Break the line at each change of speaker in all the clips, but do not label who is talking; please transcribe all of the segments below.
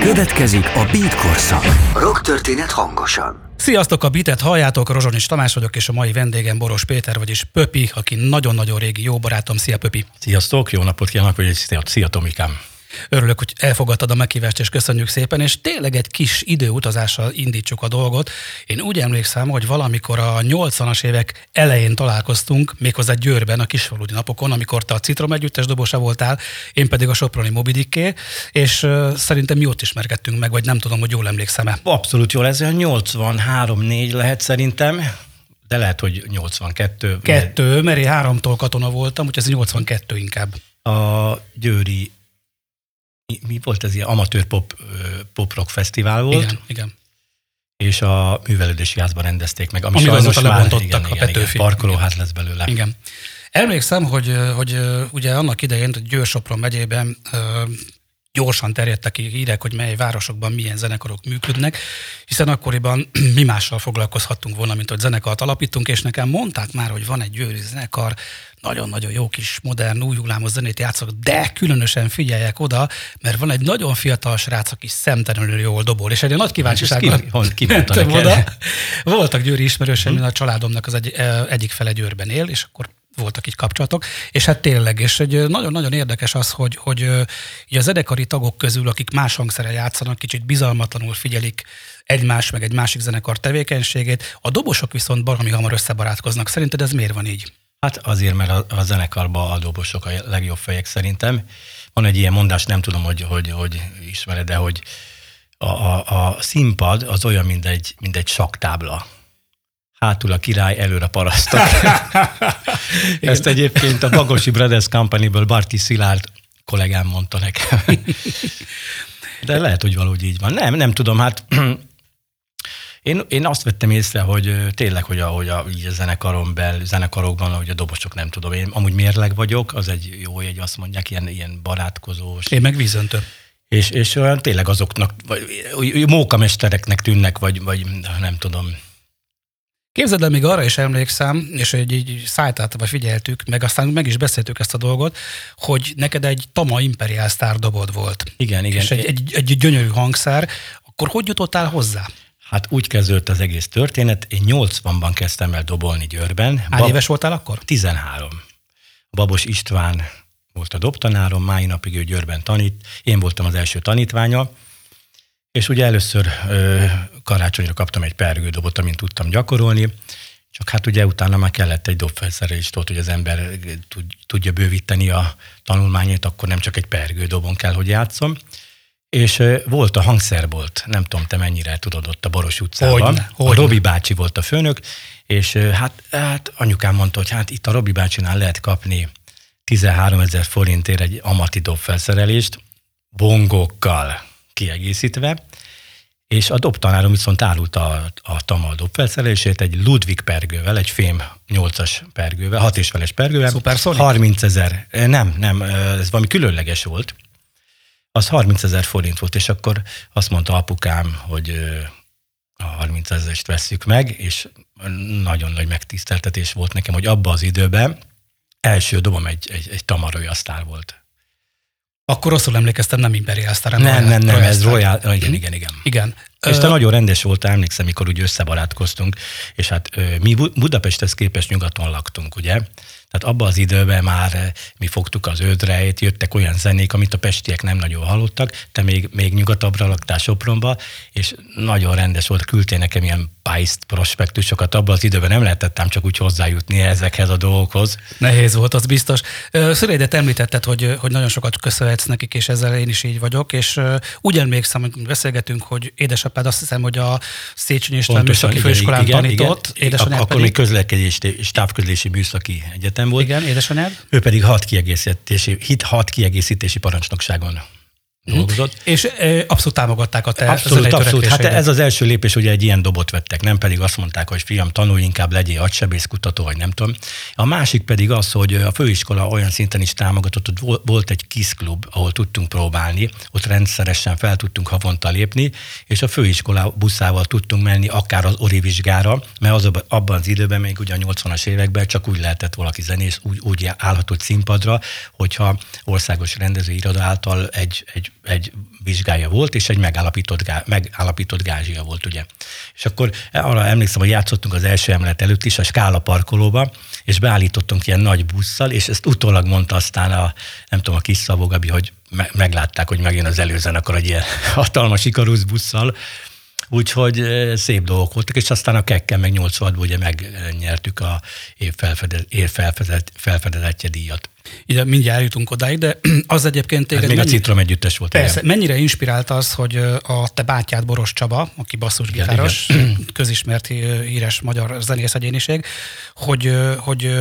Következik a Beat korszak. Rock történet hangosan.
Sziasztok, a Bitet halljátok, Rozsonis Tamás vagyok, és a mai vendégem Boros Péter, vagyis Pöpi, aki nagyon-nagyon régi jó barátom. Szia Pöpi!
Sziasztok, jó napot kívánok, vagy szia, szia Tomikám!
Örülök, hogy elfogadtad a meghívást, és köszönjük szépen, és tényleg egy kis időutazással indítsuk a dolgot. Én úgy emlékszem, hogy valamikor a 80-as évek elején találkoztunk, méghozzá Győrben a kisfaludi napokon, amikor te a Citrom együttes dobosa voltál, én pedig a Soproni Mobidikké, és szerintem mi ott ismerkedtünk meg, vagy nem tudom, hogy jól emlékszem-e.
Abszolút jól, ez 83-4 lehet szerintem, de lehet, hogy 82.
Kettő, mert én háromtól katona voltam, úgyhogy ez 82 inkább.
A Győri mi volt ez ilyen amatőr pop, pop rock fesztivál volt.
Igen, igen.
És a művelődési házban rendezték meg,
ami, ami sajnos már igen,
igen, igen, igen, parkolóház lesz belőle.
Igen. Emlékszem, hogy, hogy ugye annak idején Győr-Sopron megyében gyorsan terjedtek ki hírek, hogy mely városokban milyen zenekarok működnek, hiszen akkoriban mi mással foglalkozhattunk volna, mint hogy zenekart alapítunk, és nekem mondták már, hogy van egy győri zenekar, nagyon-nagyon jó kis modern, új hullámos zenét játszok, de különösen figyeljenek oda, mert van egy nagyon fiatal srác, aki szemtelenül jól dobol, és egy nagy kíváncsisággal
ki, ki oda.
Voltak győri ismerőseim, hmm. a családomnak az egy, egyik fele Győrben él, és akkor voltak így kapcsolatok, és hát tényleg, és egy nagyon-nagyon érdekes az, hogy, hogy így a zenekari tagok közül, akik más hangszere játszanak, kicsit bizalmatlanul figyelik egymás, meg egy másik zenekar tevékenységét, a dobosok viszont baromi hamar összebarátkoznak. Szerinted ez miért van így?
Hát azért, mert a, a zenekarban a dobosok a legjobb fejek szerintem. Van egy ilyen mondás, nem tudom, hogy, hogy, hogy ismered, de hogy a, a, a színpad az olyan, mint egy, mint egy saktábla hátul a király, előre parasztok. Ezt egyébként a Bagosi Brothers Company-ből Barti Szilárd kollégám mondta nekem. De lehet, hogy valahogy így van. Nem, nem tudom, hát én, én azt vettem észre, hogy tényleg, hogy a, hogy a, így a zenekaron bel, zenekarokban, hogy a dobosok nem tudom. Én amúgy mérleg vagyok, az egy jó jegy, azt mondják, ilyen, ilyen barátkozós.
Én meg vízöntő.
És, és olyan tényleg azoknak, vagy mókamestereknek tűnnek, vagy, vagy nem tudom,
Képzeld el, még arra is emlékszem, és egy így szájtáltatva figyeltük, meg aztán meg is beszéltük ezt a dolgot, hogy neked egy Tama Imperial Star dobod volt.
Igen, igen.
És egy, egy, egy gyönyörű hangszer. Akkor hogy jutottál hozzá?
Hát úgy kezdődött az egész történet. Én 80-ban kezdtem el dobolni Győrben.
Hány Bab- éves voltál akkor?
13. Babos István volt a dobtanárom, mai napig ő Győrben tanít. Én voltam az első tanítványa. És ugye először ö, karácsonyra kaptam egy pergődobot, amint tudtam gyakorolni, csak hát ugye utána már kellett egy dobfelszerelést ott, hogy az ember tudja bővíteni a tanulmányait, akkor nem csak egy pergődobon kell, hogy játszom. És ö, volt a hangszerbolt, nem tudom, te mennyire tudod ott a Boros utcában. Hogyne, hogyne. A Robi bácsi volt a főnök, és ö, hát, hát anyukám mondta, hogy hát itt a Robi bácsinál lehet kapni 13 ezer forintért egy amati dobfelszerelést, bongókkal kiegészítve, és a dobtanárom viszont árult a, a tamal dobfelszerelését egy Ludwig pergővel, egy fém 8-as pergővel, 6 és feles pergővel.
Supersonic?
30 ezer, nem, nem, ez valami különleges volt. Az 30 ezer forint volt, és akkor azt mondta apukám, hogy a 30 ezerest vesszük meg, és nagyon nagy megtiszteltetés volt nekem, hogy abba az időben első dobom egy, egy, egy tamaroly asztál volt.
Akkor rosszul emlékeztem, nem Imperial Star,
nem, nem, nem, ez Royal, igen, igen, igen.
Igen.
És te nagyon rendes voltál, emlékszem, mikor úgy összebarátkoztunk, és hát mi Budapesthez képest nyugaton laktunk, ugye? Tehát abban az időben már mi fogtuk az ödrejét, jöttek olyan zenék, amit a pestiek nem nagyon hallottak, te még, még nyugatabbra laktál Sopronba, és nagyon rendes volt, küldtél nekem ilyen pájzt prospektusokat, abban az időben nem lehetettem csak úgy hozzájutni ezekhez a dolgokhoz.
Nehéz volt, az biztos. Szüleidet említetted, hogy, hogy nagyon sokat köszönhetsz nekik, és ezzel én is így vagyok, és úgy emlékszem, hogy beszélgetünk, hogy édesapád azt hiszem, hogy a Széchenyi István Műszaki Főiskolán igen, tanított,
igen, Ak- Akkor még közlekedés és távközlési műszaki egyetem volt.
Igen, édesanyád.
Ő pedig hat kiegészítési, hit hat kiegészítési parancsnokságon. Dolgozott.
És e, abszolút támogatták a te
Abszolút, abszolút. Hát ez az első lépés, hogy egy ilyen dobot vettek, nem pedig azt mondták, hogy fiam, tanulj inkább, legyél agysebészkutató, vagy nem tudom. A másik pedig az, hogy a főiskola olyan szinten is támogatott, hogy volt egy kis klub, ahol tudtunk próbálni, ott rendszeresen fel tudtunk havonta lépni, és a főiskola buszával tudtunk menni akár az orivizsgára, mert az, abban az időben, még ugye a 80-as években csak úgy lehetett valaki zenész, úgy, úgy állhatott színpadra, hogyha országos rendezőiroda által egy, egy egy vizsgája volt, és egy megállapított, gá, megállapított gázsia volt, ugye. És akkor arra emlékszem, hogy játszottunk az első emelet előtt is a Skála parkolóba, és beállítottunk ilyen nagy busszal, és ezt utólag mondta aztán a, nem tudom, a kis Szabó Gabi, hogy me- meglátták, hogy megjön az akkor egy ilyen hatalmas ikarusz busszal, Úgyhogy szép dolgok voltak, és aztán a Kekkel meg 86-ban ugye megnyertük a év, felfedez, év felfedezetje díjat.
Ide mindjárt jutunk odáig, de az egyébként
téged... Ez még mennyi... a Citrom együttes volt.
Persze, igen. mennyire inspirált az, hogy a te bátyád Boros Csaba, aki basszusgitáros, közismert híres magyar zenész egyéniség, hogy, hogy,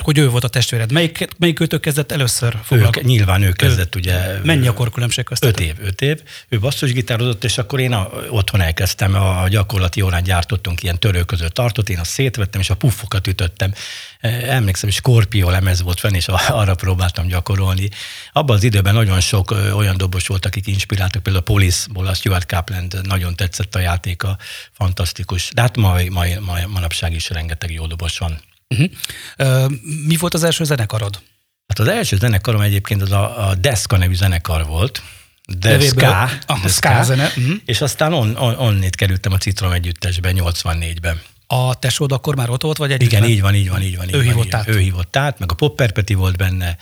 hogy ő volt a testvéred. Melyik, melyik őtök kezdett először
foglalkozni? Nyilván ő kezdett, ő, ugye.
Mennyi a korkülönbség között?
Öt év, öt év. Ő basszusgitározott, és akkor én a, otthon elkezdtem, a gyakorlati órán gyártottunk ilyen törőközött tartot, én azt szétvettem, és a puffokat ütöttem. Emlékszem, Scorpio lemez volt fenn, és arra próbáltam gyakorolni. Abban az időben nagyon sok olyan dobos volt, akik inspiráltak, például a Police-ból a Stuart Kapland nagyon tetszett a játéka, fantasztikus. De hát mai, mai, mai, manapság is rengeteg jó dobos van. Uh-huh.
Uh, mi volt az első zenekarod?
Hát az első zenekarom egyébként az a, a Deska nevű zenekar volt,
de ska, a ska zene. Uh-huh.
És aztán on, on, onnét kerültem a Citrom együttesbe 84-ben.
A tesód akkor már ott volt, vagy egy?
Igen, így van, így van, így van.
Így ő
van,
hívott át.
Ő hívott át, meg a Popper Peti volt benne,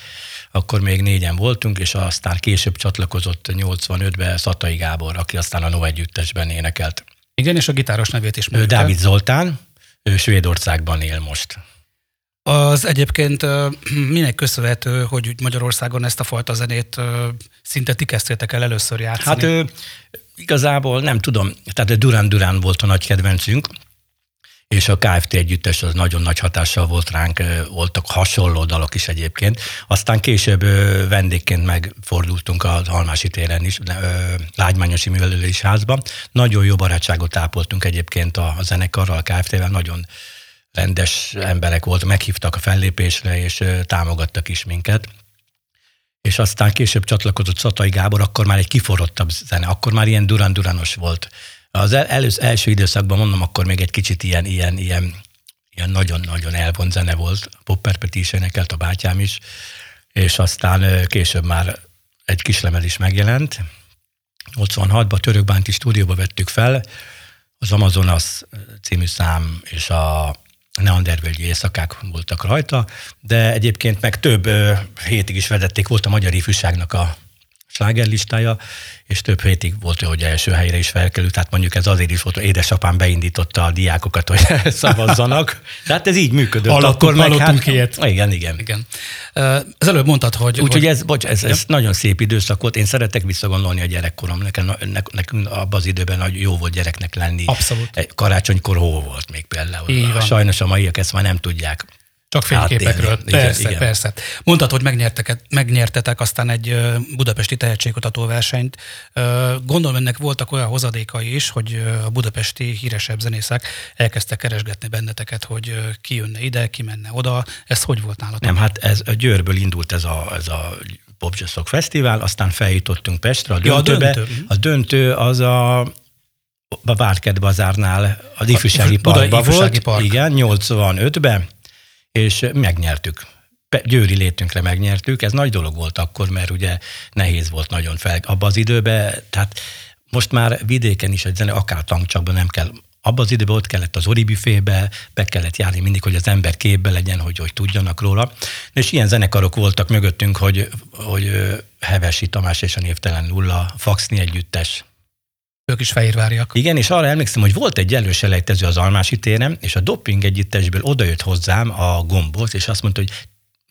akkor még négyen voltunk, és aztán később csatlakozott 85-ben Szatai Gábor, aki aztán a No együttesben énekelt.
Igen, és a gitáros nevét is
mondta. Ő Dávid Zoltán, ő Svédországban él most.
Az egyébként minek köszönhető, hogy Magyarországon ezt a fajta zenét szinte ti kezdtétek el először játszani?
Hát ő, igazából nem tudom, tehát Durán Durán volt a nagy kedvencünk, és a KFT együttes az nagyon nagy hatással volt ránk, voltak hasonló dalok is egyébként. Aztán később vendégként megfordultunk a Halmási téren is, Lágymányosi Művelődés Házba. Nagyon jó barátságot ápoltunk egyébként a, zenekarral, a KFT-vel, nagyon rendes emberek voltak, meghívtak a fellépésre, és támogattak is minket. És aztán később csatlakozott Szatai Gábor, akkor már egy kiforrottabb zene, akkor már ilyen durán-duranos volt az el, elősz, első időszakban mondom, akkor még egy kicsit ilyen, ilyen, ilyen, ilyen nagyon-nagyon elvont zene volt. Popper Peti is énekelt, a bátyám is, és aztán később már egy kislemez is megjelent. 86-ban Törökbánti stúdióba vettük fel, az Amazonas című szám és a Neandervölgyi éjszakák voltak rajta, de egyébként meg több hétig is vezették, volt a magyar ifjúságnak a slágerlistája, és több hétig volt, hogy első helyre is felkerült, tehát mondjuk ez azért is volt, hogy édesapám beindította a diákokat, hogy szavazzanak. Tehát ez így működött.
Hallottunk, akkor meg, hát, ilyet.
Igen, igen.
igen. Az előbb mondtad, hogy...
Úgyhogy hogy... ez, bocs, ez, ez nagyon szép időszak volt. Én szeretek visszagondolni a gyerekkorom. Nekem, nekünk abban az időben nagy jó volt gyereknek lenni.
Abszolút.
Karácsonykor hó volt még például. Sajnos a maiak ezt már nem tudják.
Csak fényképekről. Hát, persze, igen, persze. Mondtad, hogy megnyertetek aztán egy budapesti tehetségkutató versenyt. Gondolom, ennek voltak olyan hozadékai is, hogy a budapesti híresebb zenészek elkezdtek keresgetni benneteket, hogy ki jönne ide, ki menne oda. Ez hogy volt nálatok?
Nem, hát ez a Győrből indult ez a, ez a Popjazzok Fesztivál, aztán feljutottunk Pestre, a döntőbe. Ja, a, döntő. a döntő az a a Várked bazárnál az ifjúsági parkban volt. Park. Igen, 85-ben és megnyertük. Győri létünkre megnyertük, ez nagy dolog volt akkor, mert ugye nehéz volt nagyon fel abban az időben, tehát most már vidéken is egy zene, akár tankcsakban nem kell abban az időben ott kellett az oribüfébe, be kellett járni mindig, hogy az ember képbe legyen, hogy, hogy tudjanak róla. És ilyen zenekarok voltak mögöttünk, hogy, hogy Hevesi Tamás és a névtelen nulla, Faxni együttes,
ők is fehérváriak.
Igen, és arra emlékszem, hogy volt egy előselejtező az Almási téren, és a doping együttesből odajött hozzám a gombóc, és azt mondta, hogy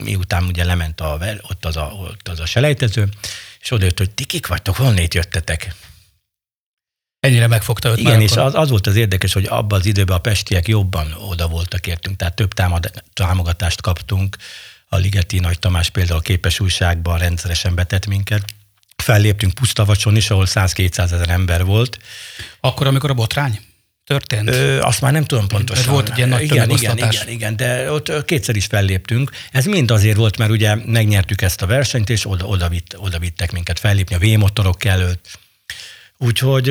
miután ugye lement a, ott, az a, ott az a selejtező, és odajött, hogy ti kik vagytok, honnét jöttetek?
Ennyire megfogta őt
Igen, és az, az volt az érdekes, hogy abban az időben a pestiek jobban oda voltak értünk, tehát több támad, támogatást kaptunk. A Ligeti Nagy Tamás például a képes újságban rendszeresen betett minket felléptünk Pusztavacson is, ahol 100-200 ezer ember volt.
Akkor, amikor a botrány? történt? Ö,
azt már nem tudom pontosan.
Mert volt ilyen nagy igen,
igen, igen, igen, de ott kétszer is felléptünk. Ez mind azért volt, mert ugye megnyertük ezt a versenyt, és oda, oda, vitt, oda vittek minket fellépni a V-motorok előtt. Úgyhogy,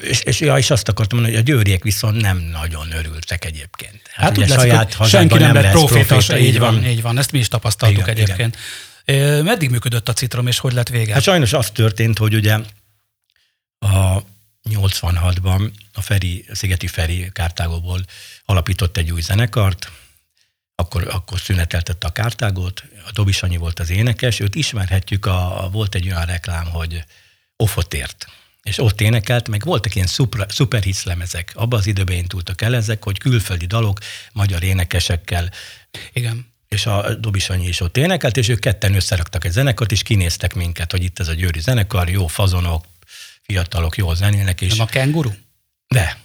és, és, ja, és azt akartam mondani, hogy a győriek viszont nem nagyon örültek egyébként.
Hát, hát ugye saját senki nem lett proféta, proféta, így van, így van, ezt mi is tapasztaltuk igen, egyébként. Igen. Meddig működött a Citrom, és hogy lett vége?
Hát sajnos az történt, hogy ugye a 86-ban a Feri, Szigeti Feri Kártágóból alapított egy új zenekart, akkor, akkor szüneteltette a Kártágot, a Dobi Sanyi volt az énekes, őt ismerhetjük, a, volt egy olyan reklám, hogy Ofotért és ott énekelt, meg voltak ilyen szuper, szuperhits lemezek. Abban az időben indultak el ezek, hogy külföldi dalok magyar énekesekkel.
Igen.
És a Dobi Sanyi is ott énekelt, és ők ketten összeraktak egy zenekart, és kinéztek minket, hogy itt ez a győri zenekar, jó fazonok, fiatalok jól zenélnek. És...
Nem a kenguru?
De.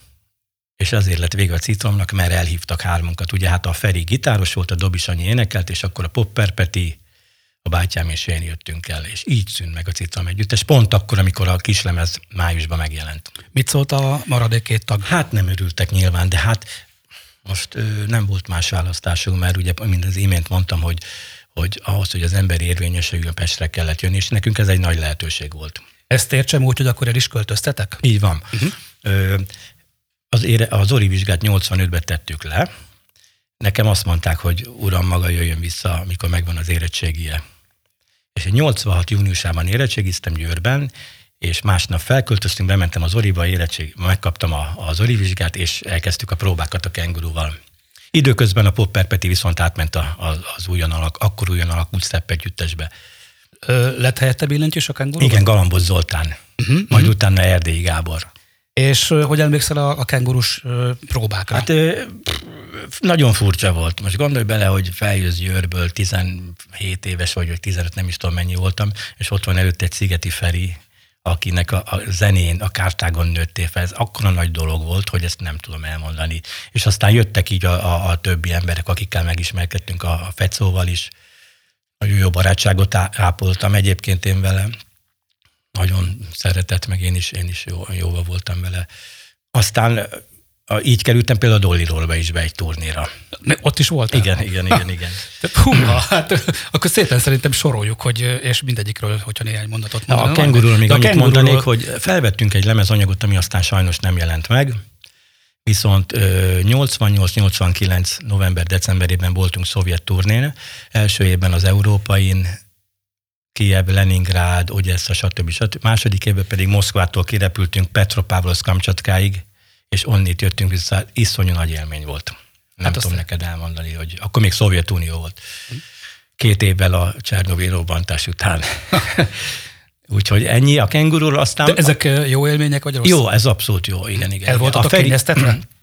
És azért lett vége a citromnak, mert elhívtak hármunkat. Ugye hát a Feri gitáros volt, a Dobi Sanyi énekelt, és akkor a Popper Peti, a bátyám és én jöttünk el, és így szűnt meg a Citrom együttes, pont akkor, amikor a kislemez májusban megjelent.
Mit szólt a maradék két tag?
Hát nem örültek nyilván, de hát most nem volt más választásunk, mert ugye, mint az imént mondtam, hogy, hogy ahhoz, hogy az ember érvényesüljön, Pestre kellett jönni, és nekünk ez egy nagy lehetőség volt.
Ezt értsem úgy, hogy akkor el is költöztetek?
Így van. Uh-huh. Ö, az, ére, az Ori vizsgát 85-ben tettük le. Nekem azt mondták, hogy uram, maga jöjjön vissza, amikor megvan az érettségie. És 86 júniusában érettségiztem Győrben, és másnap felköltöztünk, bementem az Oriba, érettség, megkaptam a, az Ori vizsgát, és elkezdtük a próbákat a kengurúval. Időközben a Popper Peti viszont átment a, a, az újon alak, akkor újon alakult Stepp együttesbe.
Ö, lett helyette billentyűs a kenguru?
Igen, Galambos Zoltán. Uh-huh, majd uh-huh. utána Erdélyi Gábor.
És hogy emlékszel a, a kengurus próbákra?
Hát nagyon furcsa volt. Most gondolj bele, hogy feljössz Győrből, 17 éves vagy, vagy 15, nem is tudom mennyi voltam, és ott van előtt egy Szigeti Feri, akinek a, a zenén, a kártágon nőttél fel. Ez akkora nagy dolog volt, hogy ezt nem tudom elmondani. És aztán jöttek így a, a, a többi emberek, akikkel megismerkedtünk, a, a Fecóval is. Nagyon jó barátságot ápoltam egyébként én vele. Nagyon szeretett, meg én is, én is jó, jóval voltam vele. Aztán a, így kerültem például a Dolly be is be egy turnéra.
Ott is volt?
Igen, igen, igen, igen.
Hú, hát akkor szépen szerintem soroljuk, hogy, és mindegyikről, hogyha néhány mondatot
mondaná. A kengururól még a annyit kengururól... mondanék, hogy felvettünk egy lemezanyagot, ami aztán sajnos nem jelent meg, viszont 88-89 november-decemberében voltunk szovjet turnén, első évben az Európain, Kiev, Leningrád, Ogyessa, stb. stb. Második évben pedig Moszkvától kirepültünk Petropavlovsk Kamcsatkáig, és onnit jöttünk vissza, iszonyú nagy élmény volt. Nem hát tudom azt neked elmondani, hogy akkor még Szovjetunió volt. Két évvel a Csernobyl robbantás után. Úgyhogy ennyi a kengururól, aztán... De
ezek jó élmények, vagy rossz?
Jó, ez abszolút jó, igen, igen.
El voltatok Feri... kényeztetve?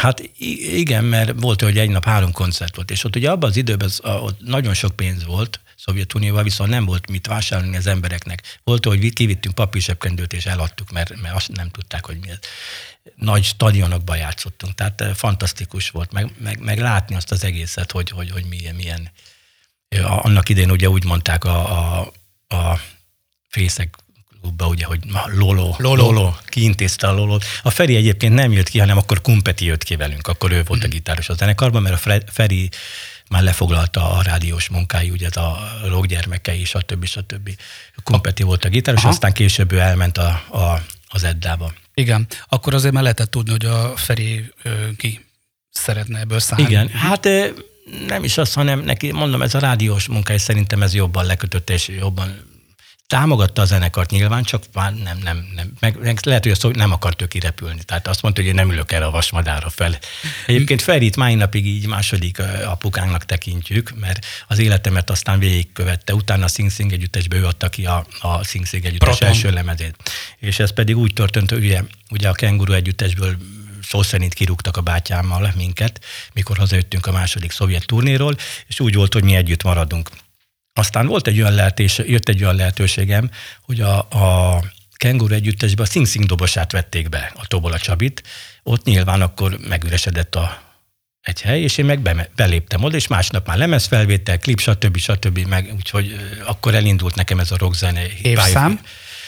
Hát igen, mert volt, hogy egy nap három koncert volt, és ott ugye abban az időben ott nagyon sok pénz volt, Szovjetunióval viszont nem volt mit vásárolni az embereknek. Volt, hogy kivittünk papírsebkendőt és eladtuk, mert, mert azt nem tudták, hogy mi ez. Nagy stadionokban játszottunk, tehát eh, fantasztikus volt, meg, meg, meg látni azt az egészet, hogy, hogy, hogy milyen, milyen. Annak idén ugye úgy mondták a, a, a fészek klubba, ugye, hogy Lolo, Lolo, Lolo kiintézte a Lolót. A Feri egyébként nem jött ki, hanem akkor Kumpeti jött ki velünk, akkor ő volt a gitáros a zenekarban, mert a Feri már lefoglalta a rádiós munkái, ugye a rockgyermekei, stb. stb. Kumpeti volt a gitáros, Aha. aztán később ő elment a, a, az Eddába.
Igen, akkor azért már lehetett tudni, hogy a Feri ö, ki szeretne ebből szállni.
Igen, hát nem is az, hanem neki, mondom, ez a rádiós munkája szerintem ez jobban lekötötte, és jobban támogatta a zenekart nyilván, csak már nem, nem, nem. Meg, lehet, hogy azt nem akart ő kirepülni. Tehát azt mondta, hogy én nem ülök erre a vasmadára fel. Egyébként Ferit mai napig így második apukánknak tekintjük, mert az életemet aztán végigkövette. Utána a Sing Sing együttesbe ő adta ki a, a Sing Sing együttes Proton. első lemezét. És ez pedig úgy történt, hogy ugye, ugye a Kenguru együttesből szó szerint kirúgtak a bátyámmal minket, mikor hazajöttünk a második szovjet turnéról, és úgy volt, hogy mi együtt maradunk. Aztán volt egy olyan lehetőség, jött egy olyan lehetőségem, hogy a, a Kenguru együttesbe a Sing Sing dobosát vették be, a Tobola Csabit. Ott nyilván akkor megüresedett a, egy hely, és én meg be, beléptem oda, és másnap már lemezfelvétel, klip, stb. stb. Meg, úgyhogy akkor elindult nekem ez a rockzene.
Évszám?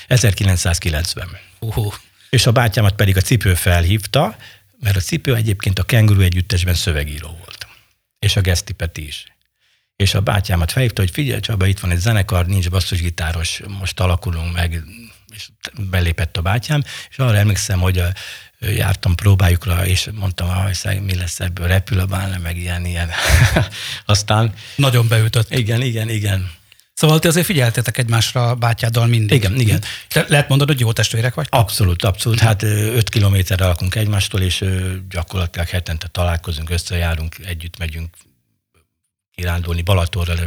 1990. Uh-huh. És a bátyámat pedig a cipő felhívta, mert a cipő egyébként a Kenguru együttesben szövegíró volt. És a Geszti Peti is és a bátyámat felhívta, hogy figyelj Csaba, itt van egy zenekar, nincs basszusgitáros, most alakulunk meg, és belépett a bátyám, és arra emlékszem, hogy jártam próbájukra, és mondtam, hogy mi lesz ebből, repül a bálna, meg ilyen, ilyen. Aztán...
Nagyon beütött.
Igen, igen, igen.
Szóval ti azért figyeltetek egymásra bátyáddal mindig.
Igen, igen.
Te lehet mondani, hogy jó testvérek vagy?
Abszolút, abszolút. Hát ö, öt kilométerre lakunk egymástól, és gyakorlatilag hetente találkozunk, összejárunk, együtt megyünk kirándulni Balatorra, ö,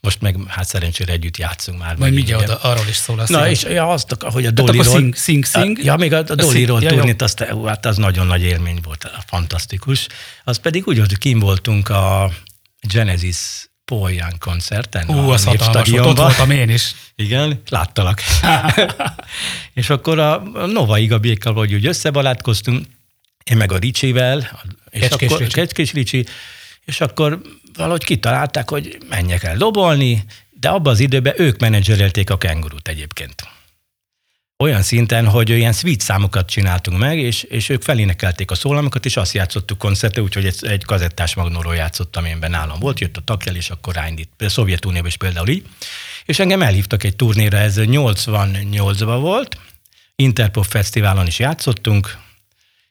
most meg hát szerencsére együtt játszunk már.
Majd mindjárt oda, arról is szól a
Na, és ja, azt, hogy a
akkor
Dollyról...
Sing, Sing, Sing.
Ja, még a, a Dollyról
ja,
turnit, azt, hát az nagyon nagy élmény volt, fantasztikus. Az pedig úgy hogy kim voltunk a Genesis Young koncerten.
Ú, az hatalmas volt, ott voltam én is.
Igen, láttalak. és akkor a Nova Igabékkal vagy úgy összebalátkoztunk, én meg a Ricsivel, és
Kecskés
akkor,
Ricsi.
Kecskés Ricsi, és akkor valahogy kitalálták, hogy menjek el dobolni, de abban az időben ők menedzserelték a kengurut egyébként. Olyan szinten, hogy ilyen sweet számokat csináltunk meg, és, és ők felénekelték a szólamokat, és azt játszottuk koncertre, úgyhogy egy, egy kazettás magnóról játszottam én be nálam. Volt, jött a takjel, és akkor ráindít. A Szovjetunióban is például így. És engem elhívtak egy turnéra, ez 88-ban volt, Interpop Fesztiválon is játszottunk,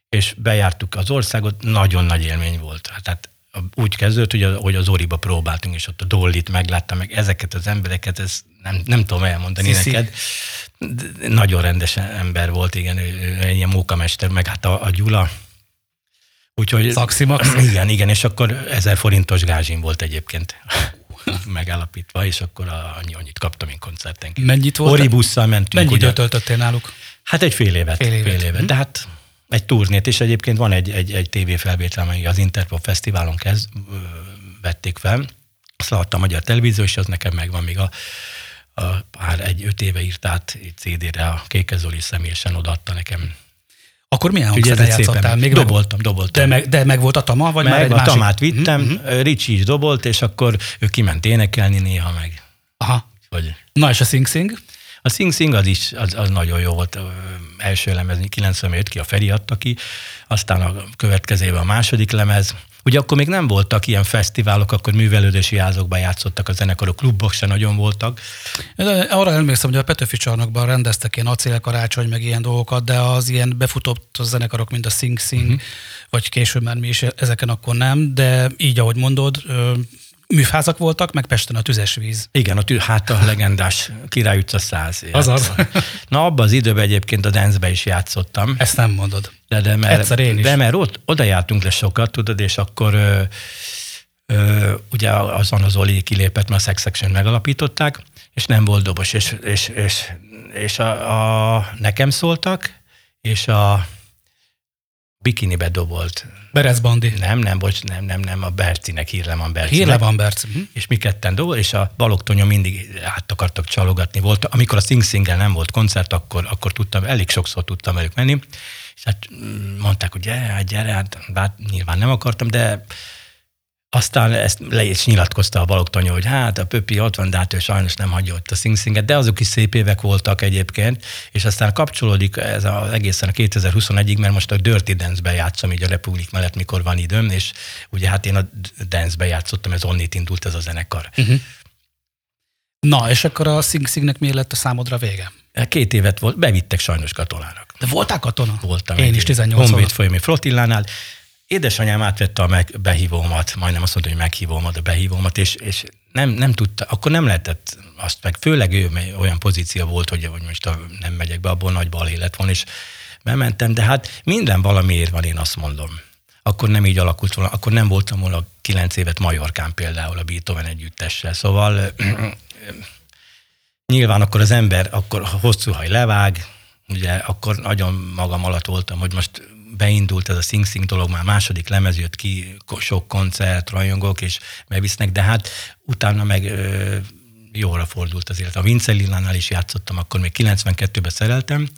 és bejártuk az országot, nagyon nagy élmény volt. Tehát úgy kezdődött, hogy, a, hogy az Oriba próbáltunk, és ott a Dollit megláttam, meg ezeket az embereket, ez nem, nem tudom elmondani
Sziszi.
neked. De Nagyon rendes ember volt, igen, ilyen mókamester, meg hát a, a Gyula. Úgyhogy...
Szaximax.
Igen, igen, és akkor ezer forintos gázsim volt egyébként megállapítva, és akkor annyi, annyit kaptam én koncertenként.
Mennyit volt?
Oribusszal mentünk.
Mennyi
ugye.
időt töltöttél náluk?
Hát egy fél évet.
Fél évet.
Fél évet. De hát egy turnét, és egyébként van egy, egy, egy tévéfelvétel, amely az Interpop Fesztiválon kezd, vették fel. Azt látta a Magyar Televízió, és az nekem megvan még a, a pár egy öt éve írt át CD-re, a Kéke Zoli személyesen odaadta nekem.
Akkor milyen hangszeren játszottál? Még
doboltam, doboltam.
De meg, de meg volt a tama? Vagy már
Meg
egy
a
másik?
Tamát vittem,
Mhm, mhm.
Ricsi is dobolt, és akkor ő kiment énekelni néha meg.
Aha.
Vagy
Na és a Sing Sing?
A Sing Sing az is, az, az nagyon jó volt. Első lemez 95 ki, a Feri adta ki, aztán a következőben a második lemez. Ugye akkor még nem voltak ilyen fesztiválok, akkor művelődési házokban játszottak a zenekarok, klubok se nagyon voltak.
De Arra emlékszem, hogy a Petőfi csarnokban rendeztek ilyen acélkarácsony, meg ilyen dolgokat, de az ilyen befutott zenekarok, mint a Sing Sing, uh-huh. vagy később már mi is ezeken akkor nem, de így, ahogy mondod, ö, műfházak voltak, meg Pesten a tüzes víz.
Igen, a tű, hát a legendás Király utca 100.
Azaz.
Na, abban az időben egyébként a dance is játszottam.
Ezt nem mondod.
De, de mert,
Egyszer én is.
De mert ott, oda jártunk le sokat, tudod, és akkor ö, ö, ugye azon az Oli kilépett, mert a Sex Section megalapították, és nem volt dobos, és, és, és, és a, a, nekem szóltak, és a bikinibe dobolt.
Berez Bandi.
Nem, nem, bocs, nem, nem, nem, a Bercinek, Hírleman Bercinek.
Hírle van, Berc. Mhm.
És mi ketten dobol, és a Balogtonyon mindig át akartak csalogatni. Volt, amikor a Sing Singel nem volt koncert, akkor, akkor tudtam, elég sokszor tudtam velük menni, és hát mm, mondták, hogy gyere, hát gyere, hát, hát nyilván nem akartam, de aztán ezt le is nyilatkozta a Balogtanya, hogy hát a Pöpi ott van, de hát ő sajnos nem hagyja ott a Sing Singet, de azok is szép évek voltak egyébként, és aztán kapcsolódik ez az egészen a 2021-ig, mert most a Dirty Dance-be játszom így a Republik mellett, mikor van időm, és ugye hát én a Dance-be játszottam, ez onnét indult ez a zenekar.
Uh-huh. Na, és akkor a Sing Singnek miért lett a számodra vége?
Két évet volt, bevittek sajnos katonának.
De voltál katona?
Voltam.
Én is
év.
18
Honvéd folyami flotillánál. Édesanyám átvette a meg, behívómat, majdnem azt mondta, hogy meghívómat, a behívómat, és, és nem, nem tudta, akkor nem lehetett azt meg, főleg ő olyan pozíció volt, hogy, hogy most a, nem megyek be, abból nagy bal élet van, és bementem, de hát minden valamiért van, én azt mondom. Akkor nem így alakult volna, akkor nem voltam volna kilenc évet Majorkán például a Beethoven együttessel, szóval nyilván akkor az ember, akkor hosszú haj levág, ugye akkor nagyon magam alatt voltam, hogy most beindult ez a Sing Sing dolog, már második lemez jött ki, sok koncert, rajongók, és bevisznek, de hát utána meg ö, jóra fordult az élet. A Vince Lillánál is játszottam, akkor még 92-ben szereltem,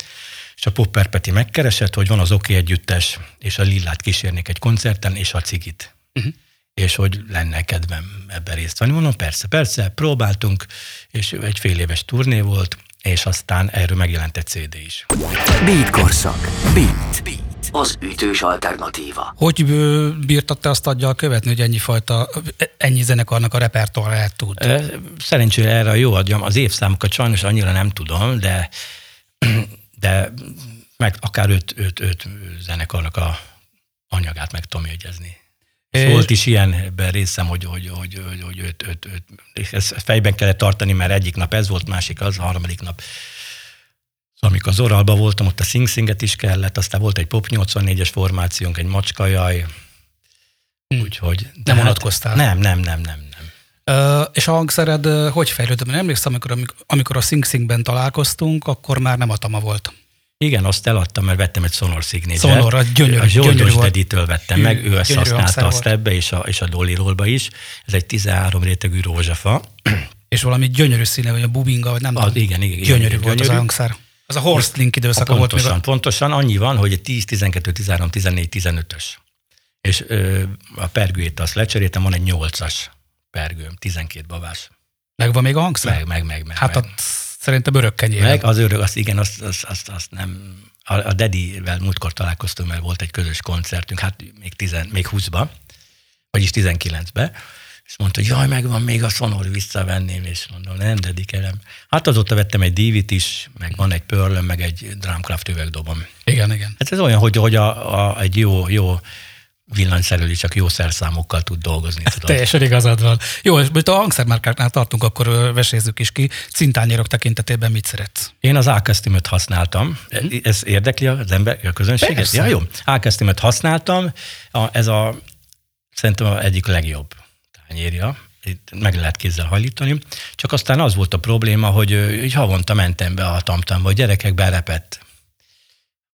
és a Popper Peti megkeresett, hogy van az Oké együttes, és a Lillát kísérnék egy koncerten, és a cigit. Uh-huh. És hogy lenne kedvem ebben részt venni. Mondom, persze, persze, próbáltunk, és egy fél éves turné volt, és aztán erről megjelent egy CD is.
Beat korszak. Beat. Beat. Az ütős alternatíva.
Hogy bírtad te azt adjal követni, hogy ennyi fajta, ennyi zenekarnak a repertoárját tud?
Szerencsére erre a jó adjam, az évszámokat sajnos annyira nem tudom, de, de meg akár öt, öt, öt zenekarnak a anyagát meg tudom jegyezni. Volt is ilyenben részem, hogy, hogy, hogy, hogy, hogy öt, öt, és ezt fejben kellett tartani, mert egyik nap ez volt, másik az, a harmadik nap. Szóval amikor az oralba voltam, ott a Sing Singet is kellett, aztán volt egy Pop 84-es formációnk, egy macskajaj,
hm. úgyhogy... Nem unatkoztál?
Hát, nem, nem, nem, nem, nem.
Uh, és a hangszered uh, hogy fejlődött? Mert emlékszem, amikor, amikor a Sing Singben találkoztunk, akkor már nem a Tama volt.
Igen, azt eladtam, mert vettem egy Sonor Signature.
Sonor, a gyönyörű. A
Zsoldos Deditől vettem Hű, meg, ő ezt használta azt ebbe, és a, és a Dolly Rollba is. Ez egy 13 rétegű rózsafa.
És valami gyönyörű színe, vagy a bubinga, vagy nem
az, tudom. Igen, igen.
Gyönyörű igen, volt gyönyörű. az a hangszer. Az a Horstlink időszaka
a pontosan,
volt.
Pontosan, pontosan, annyi van, hogy 10, 12, 13, 14, 15-ös. És ö, a pergőjét azt lecseréltem, van egy 8-as pergőm, 12 babás.
Megvan még a hangszer?
Meg, meg, meg. meg
hát
meg.
ott szerintem örök kenyér.
Meg az örök, azt igen, azt, azt, azt, azt nem, a, a Dedivel múltkor találkoztunk, mert volt egy közös koncertünk, hát még, tizen, még 20-ba, vagyis 19-be, és mondta, hogy jaj, megvan még a sonor, visszavenném, és mondom, nem dedikelem. Hát azóta vettem egy divit is, meg van egy pörlöm, meg egy Drumcraft üvegdobom.
Igen, igen.
Hát ez olyan, hogy, hogy a, a, egy jó, jó villanyszerelő csak jó szerszámokkal tud dolgozni. Tudod.
Teljesen igazad van. Jó, és a hangszermárkáknál tartunk, akkor vesézzük is ki. Cintányérok tekintetében mit szeretsz?
Én az Alkesztimöt használtam. Mm. Ez érdekli az ember, a közönséget?
Persze.
Ja, jó. Alkesztimöt használtam. A, ez a szerintem a egyik legjobb tányérja. Itt meg lehet kézzel hajlítani. Csak aztán az volt a probléma, hogy így havonta mentem be a tamtamba, hogy gyerekek berepett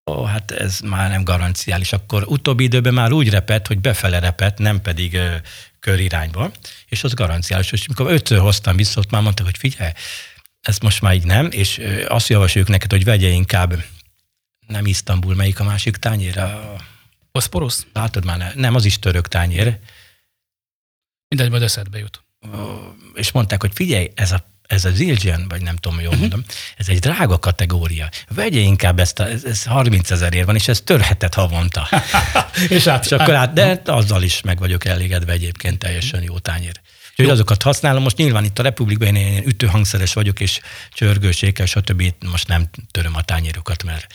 ó, hát ez már nem garanciális. Akkor utóbbi időben már úgy repett, hogy befele repett, nem pedig ö, körirányba, és az garanciális. És amikor ötször hoztam vissza, ott már mondtak, hogy figyelj, ezt most már így nem, és ö, azt javasoljuk neked, hogy vegye inkább nem Isztambul, melyik a másik tányér? A...
Boszporusz?
Látod már, ne, nem, az is török tányér.
Mindegy, majd eszedbe jut.
És mondták, hogy figyelj, ez a ez az Zildjian, vagy nem tudom, jól uh-huh. mondom, ez egy drága kategória. Vegye inkább ezt, a, ez, ez 30 ezerért van, és ez törheted havonta.
és, át,
és akkor át, de azzal is meg vagyok elégedve egyébként, teljesen jó tányér. Úgyhogy azokat használom. Most nyilván itt a Republikban én, én ütőhangszeres vagyok, és csörgősékel, stb. Most nem töröm a tányérokat, mert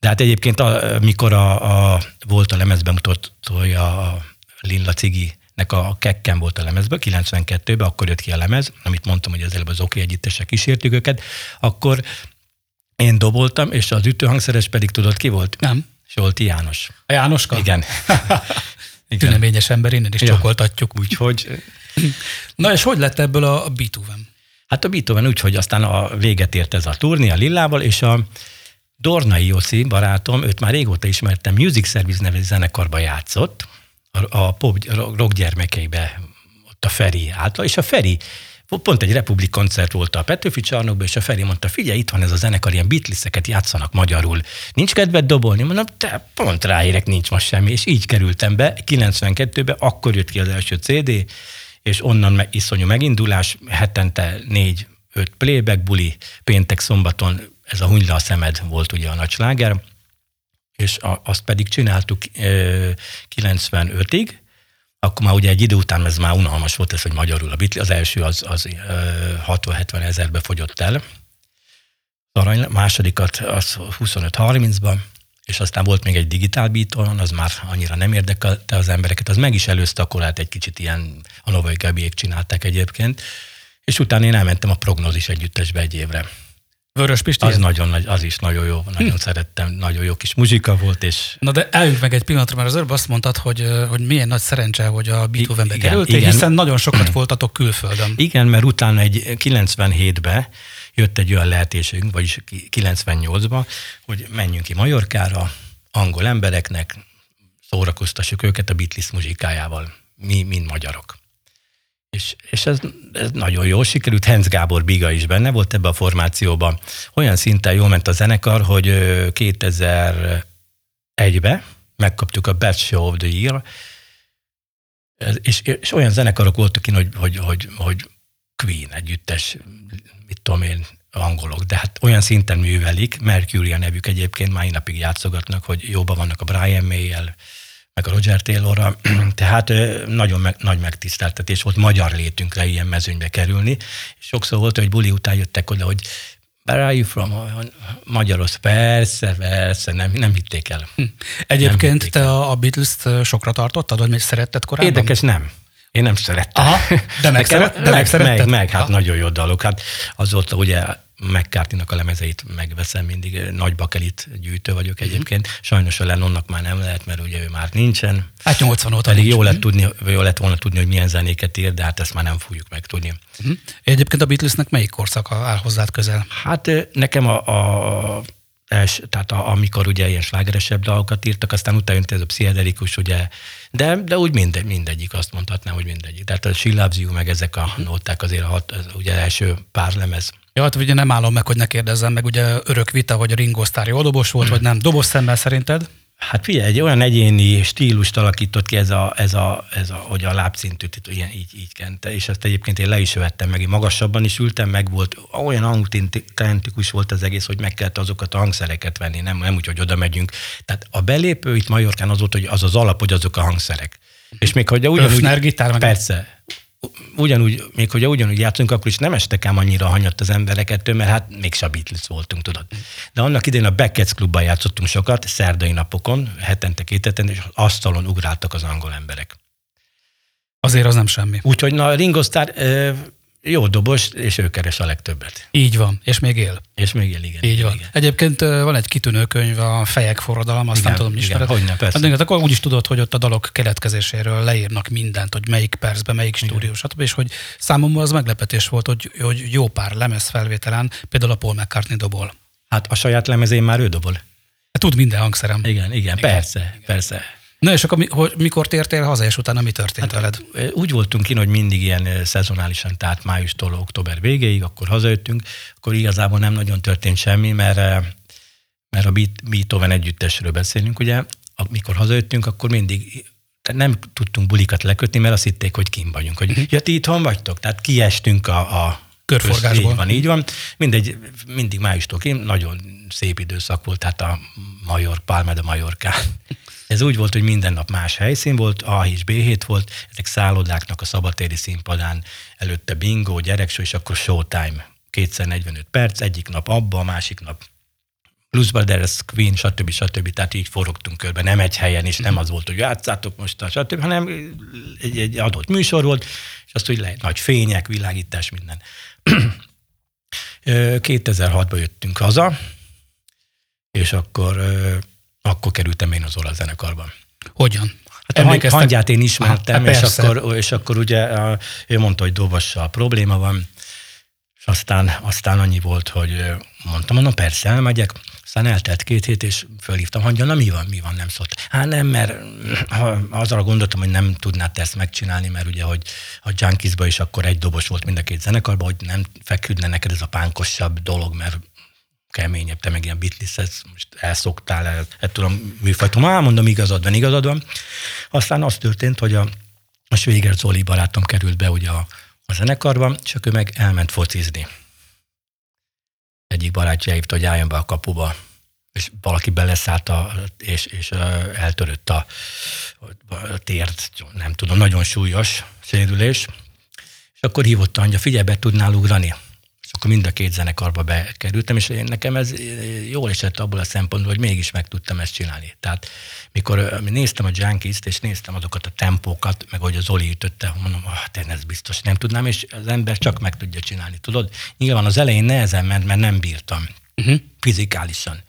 de hát egyébként, amikor a, a, volt a lemezbemutatója a Lilla Cigi nek a Kekken volt a lemezből, 92-ben, akkor jött ki a lemez, amit mondtam, hogy az előbb az Oké együttesek kísértük őket, akkor én doboltam, és az ütőhangszeres pedig tudod ki volt?
Nem.
Solti János.
A Jánoska?
Igen.
Igen. Tüneményes ember, innen is ja. csokoltatjuk.
Úgyhogy...
Na és hogy lett ebből a Beethoven?
Hát a Beethoven úgy, hogy aztán a véget ért ez a turné a Lillával, és a Dornai Joszi barátom, őt már régóta ismertem, Music Service nevű zenekarban játszott, a, pop rock gyermekeibe ott a Feri által, és a Feri Pont egy Republik koncert volt a Petőfi csarnokban, és a Feri mondta, figyelj, itt van ez a zenekar, ilyen Beatleseket játszanak magyarul. Nincs kedved dobolni? Mondom, te pont ráérek, nincs most semmi. És így kerültem be, 92-ben, akkor jött ki az első CD, és onnan meg, iszonyú megindulás, hetente négy, öt playback buli, péntek, szombaton ez a Hunyla a szemed volt ugye a nagy sláger, és a, azt pedig csináltuk e, 95-ig, akkor már ugye egy idő után ez már unalmas volt ez, hogy magyarul a bitli, az első az, az e, 60-70 ezerbe fogyott el, arany, másodikat az 25-30-ban, és aztán volt még egy digitál beaton, az már annyira nem érdekelte az embereket, az meg is előzte, akkor hát egy kicsit ilyen, a Novai Gabiék csinálták egyébként, és utána én elmentem a prognózis együttesbe egy évre.
Vörös Pisti?
Az nagyon nagy, az is nagyon jó, nagyon hm. szerettem, nagyon jó kis muzsika volt, és...
Na de eljöjjünk meg egy pillanatra, mert az előbb azt mondtad, hogy, hogy milyen nagy szerencse, hogy a Beethovenbe igen, kerültél, igen. hiszen nagyon sokat voltatok külföldön.
Igen, mert utána egy 97-be jött egy olyan lehetőségünk, vagyis 98-ba, hogy menjünk ki Majorkára, angol embereknek, szórakoztassuk őket a Beatles muzsikájával, mi, mind magyarok. És, és ez, ez nagyon jól sikerült, Henz Gábor Biga is benne volt ebbe a formációban. Olyan szinten jól ment a zenekar, hogy 2001-be megkaptuk a Best Show of the Year, és, és olyan zenekarok voltak én, hogy, hogy, hogy, hogy Queen együttes, mit tudom én, angolok, de hát olyan szinten művelik, Mercury a nevük egyébként, már napig játszogatnak, hogy jóban vannak a Brian May-jel, meg a Roger Taylorra, tehát nagyon meg, nagy megtiszteltetés volt magyar létünkre ilyen mezőnybe kerülni. Sokszor volt, hogy buli után jöttek oda, hogy Where are you from? Magyaros. Persze, persze, nem, nem hitték el. Hm.
Egyébként hitték te el. a Beatles-t sokra tartottad, vagy még szeretted korábban?
Érdekes, nem. Én nem szerettem.
Aha, de meg, szeret, de meg, meg,
meg, meg, hát Aha. nagyon jó dalok. Hát azóta ugye mccartney a lemezeit megveszem mindig, nagy bakelit gyűjtő vagyok mhm. egyébként. Sajnos a Lennonnak már nem lehet, mert ugye ő már nincsen.
Hát 80 óta
Pedig jó lett, mhm. tudni, jó lett volna tudni, hogy milyen zenéket ír, de hát ezt már nem fogjuk megtudni.
Uh-huh. Egyébként a Beatlesnek melyik korszaka áll hozzád közel?
Hát nekem a, a els, tehát a, amikor ugye ilyen slágeresebb dalokat írtak, aztán utána jött ez a pszichedelikus, ugye, de, de úgy minde, mindegyik, azt mondhatnám, hogy mindegyik. Tehát a She Loves You, meg ezek a nóták azért a hat, az, ugye első pár lemez.
Ja, hát ugye nem állom meg, hogy ne kérdezzem meg, ugye örök vita, hogy a Ringo Starr jó dobos volt, vagy nem. Dobos szemmel szerinted?
Hát figyelj, egy olyan egyéni stílust alakított ki ez a, ez a, ez a hogy a lábszintűt ilyen, így, így kente, és ezt egyébként én le is vettem meg, én magasabban is ültem, meg volt, olyan autentikus volt az egész, hogy meg kellett azokat a hangszereket venni, nem, nem úgy, hogy oda megyünk. Tehát a belépő itt Majorkán az volt, hogy az az alap, hogy azok a hangszerek. És még hogy ugyanúgy...
Öfner, gitár,
persze ugyanúgy, még hogyha ugyanúgy játszunk, akkor is nem estek ám annyira hanyatt az embereket, mert hát még a Beatles voltunk, tudod. De annak idején a Beckett's klubban játszottunk sokat, szerdai napokon, hetente, két hetente, és asztalon ugráltak az angol emberek.
Azért az nem semmi.
Úgyhogy na, Ringo Starr, jó dobos, és ő keres a legtöbbet.
Így van, és még él.
És még él, igen.
Így
igen,
van.
Igen.
Egyébként van egy kitűnő könyv, a Fejek forradalom, azt igen, nem tudom, ismered.
Igen, hogyne, persze.
Hát, akkor úgy is tudod, hogy ott a dalok keletkezéséről leírnak mindent, hogy melyik percben, melyik stúdió, stb. És hogy számomra az meglepetés volt, hogy, hogy jó pár lemez felvételen, például a Paul McCartney dobol.
Hát a saját lemezén már ő dobol.
Hát tud minden hangszerem.
Igen, igen, igen persze, igen. persze.
Na és akkor mikor tértél haza, és utána mi történt hát, veled?
Úgy voltunk ki, hogy mindig ilyen szezonálisan, tehát májustól október végéig, akkor hazajöttünk, akkor igazából nem nagyon történt semmi, mert, mert a Beethoven együttesről beszélünk, ugye, amikor hazajöttünk, akkor mindig tehát nem tudtunk bulikat lekötni, mert azt hitték, hogy kim vagyunk, hogy uh-huh. ja, ti itthon vagytok, tehát kiestünk a, a
körforgásból.
Így van, így van. Mindegy, mindig májustól kim, nagyon szép időszak volt, tehát a Major, Palme de Majorkán ez úgy volt, hogy minden nap más helyszín volt, A és B hét volt, ezek szállodáknak a szabatéri színpadán előtte bingo, gyerekshow, és akkor showtime. Kétszer 45 perc, egyik nap abba, a másik nap Blues Brothers, Queen, stb. stb. Tehát így forogtunk körbe, nem egy helyen, és nem az volt, hogy játszátok most, stb., hanem egy, egy adott műsor volt, és azt, hogy lehet, nagy fények, világítás, minden. 2006-ban jöttünk haza, és akkor akkor kerültem én az olasz zenekarban.
Hogyan?
Hát a hangját én ismertem, ha, és, akkor, és akkor ugye ő mondta, hogy dobossal probléma van, és aztán, aztán annyi volt, hogy mondtam, mondom, persze, elmegyek, aztán eltelt két hét, és fölhívtam, hogy na mi van, mi van, nem szólt. Hát nem, mert azra gondoltam, hogy nem tudnád ezt megcsinálni, mert ugye, hogy a Junkiesba is akkor egy dobos volt mind a két zenekarban, hogy nem feküdne neked ez a pánkosabb dolog, mert keményebb, te meg ilyen Beatles, most elszoktál el, ettől a műfajtól. Már mondom, igazad van, igazad van. Aztán az történt, hogy a, a Svéger Zoli barátom került be ugye a, a zenekarba, és akkor meg elment focizni. Egyik barátja hívta, hogy álljon be a kapuba, és valaki beleszállt, a, és, és eltörött a, a tért, nem tudom, nagyon súlyos sérülés, és akkor hívott a hangja, figyelj, be tudnál ugrani? És akkor mind a két zenekarba bekerültem, és én nekem ez jól esett abból a szempontból, hogy mégis meg tudtam ezt csinálni. Tehát mikor néztem a junkies és néztem azokat a tempókat, meg hogy az Zoli ütötte, mondom, ah, te ez biztos nem tudnám, és az ember csak meg tudja csinálni, tudod? Nyilván az elején nehezen ment, mert nem bírtam uh-huh. fizikálisan.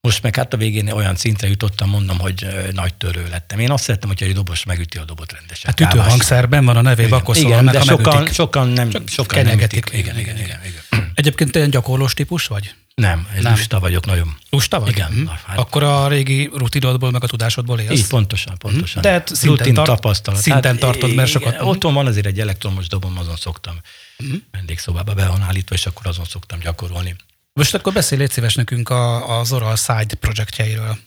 Most meg hát a végén olyan szintre jutottam, mondom, hogy nagy törő lettem. Én azt szerettem, hogy egy dobos megüti a dobot rendesen.
Hát ütő hangszerben van a nevében, akkor
igen, de sokan, sokan nem, Csak sokan nem ütik. Igen, igen, igen, igen.
Egyébként te egy gyakorlós típus vagy?
Nem, nem. lusta vagyok nagyon.
Lusta vagy?
Igen. Hm.
Hát... Akkor a régi rutinodból, meg a tudásodból élsz?
Így, pontosan, pontosan.
De hát szinten, Rutin tart, tapasztalat. szinten hát, tartod, mert sokat...
Otthon van azért egy elektromos dobom, azon szoktam uh-huh. vendégszobába be van állítva, és akkor azon szoktam gyakorolni.
Most akkor beszélj légy szíves nekünk a, a Zoral Side projektjeiről.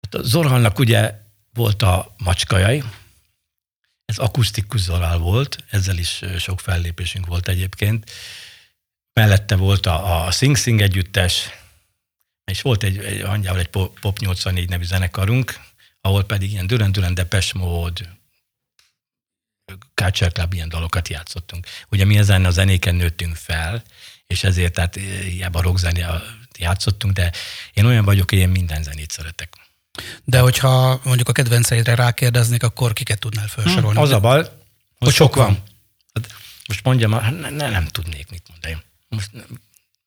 Hát a Zoralnak ugye volt a macskajai, ez akusztikus Zoral volt, ezzel is sok fellépésünk volt egyébként. Mellette volt a, a Sing Sing együttes, és volt egy, egy hangyával egy Pop 84 nevű zenekarunk, ahol pedig ilyen Duran Duran Depeche Mode, Culture Club ilyen dalokat játszottunk. Ugye mi ezen a zenéken nőttünk fel, és ezért tehát hiába rockzeni játszottunk, de én olyan vagyok, hogy én minden zenét szeretek.
De hogyha mondjuk a kedvenceidre rákérdeznék, akkor kiket tudnál felsorolni?
Hmm, az a baj, hogy sok van. van. Hát most mondjam, ne, ne, nem tudnék mit mondani. Most,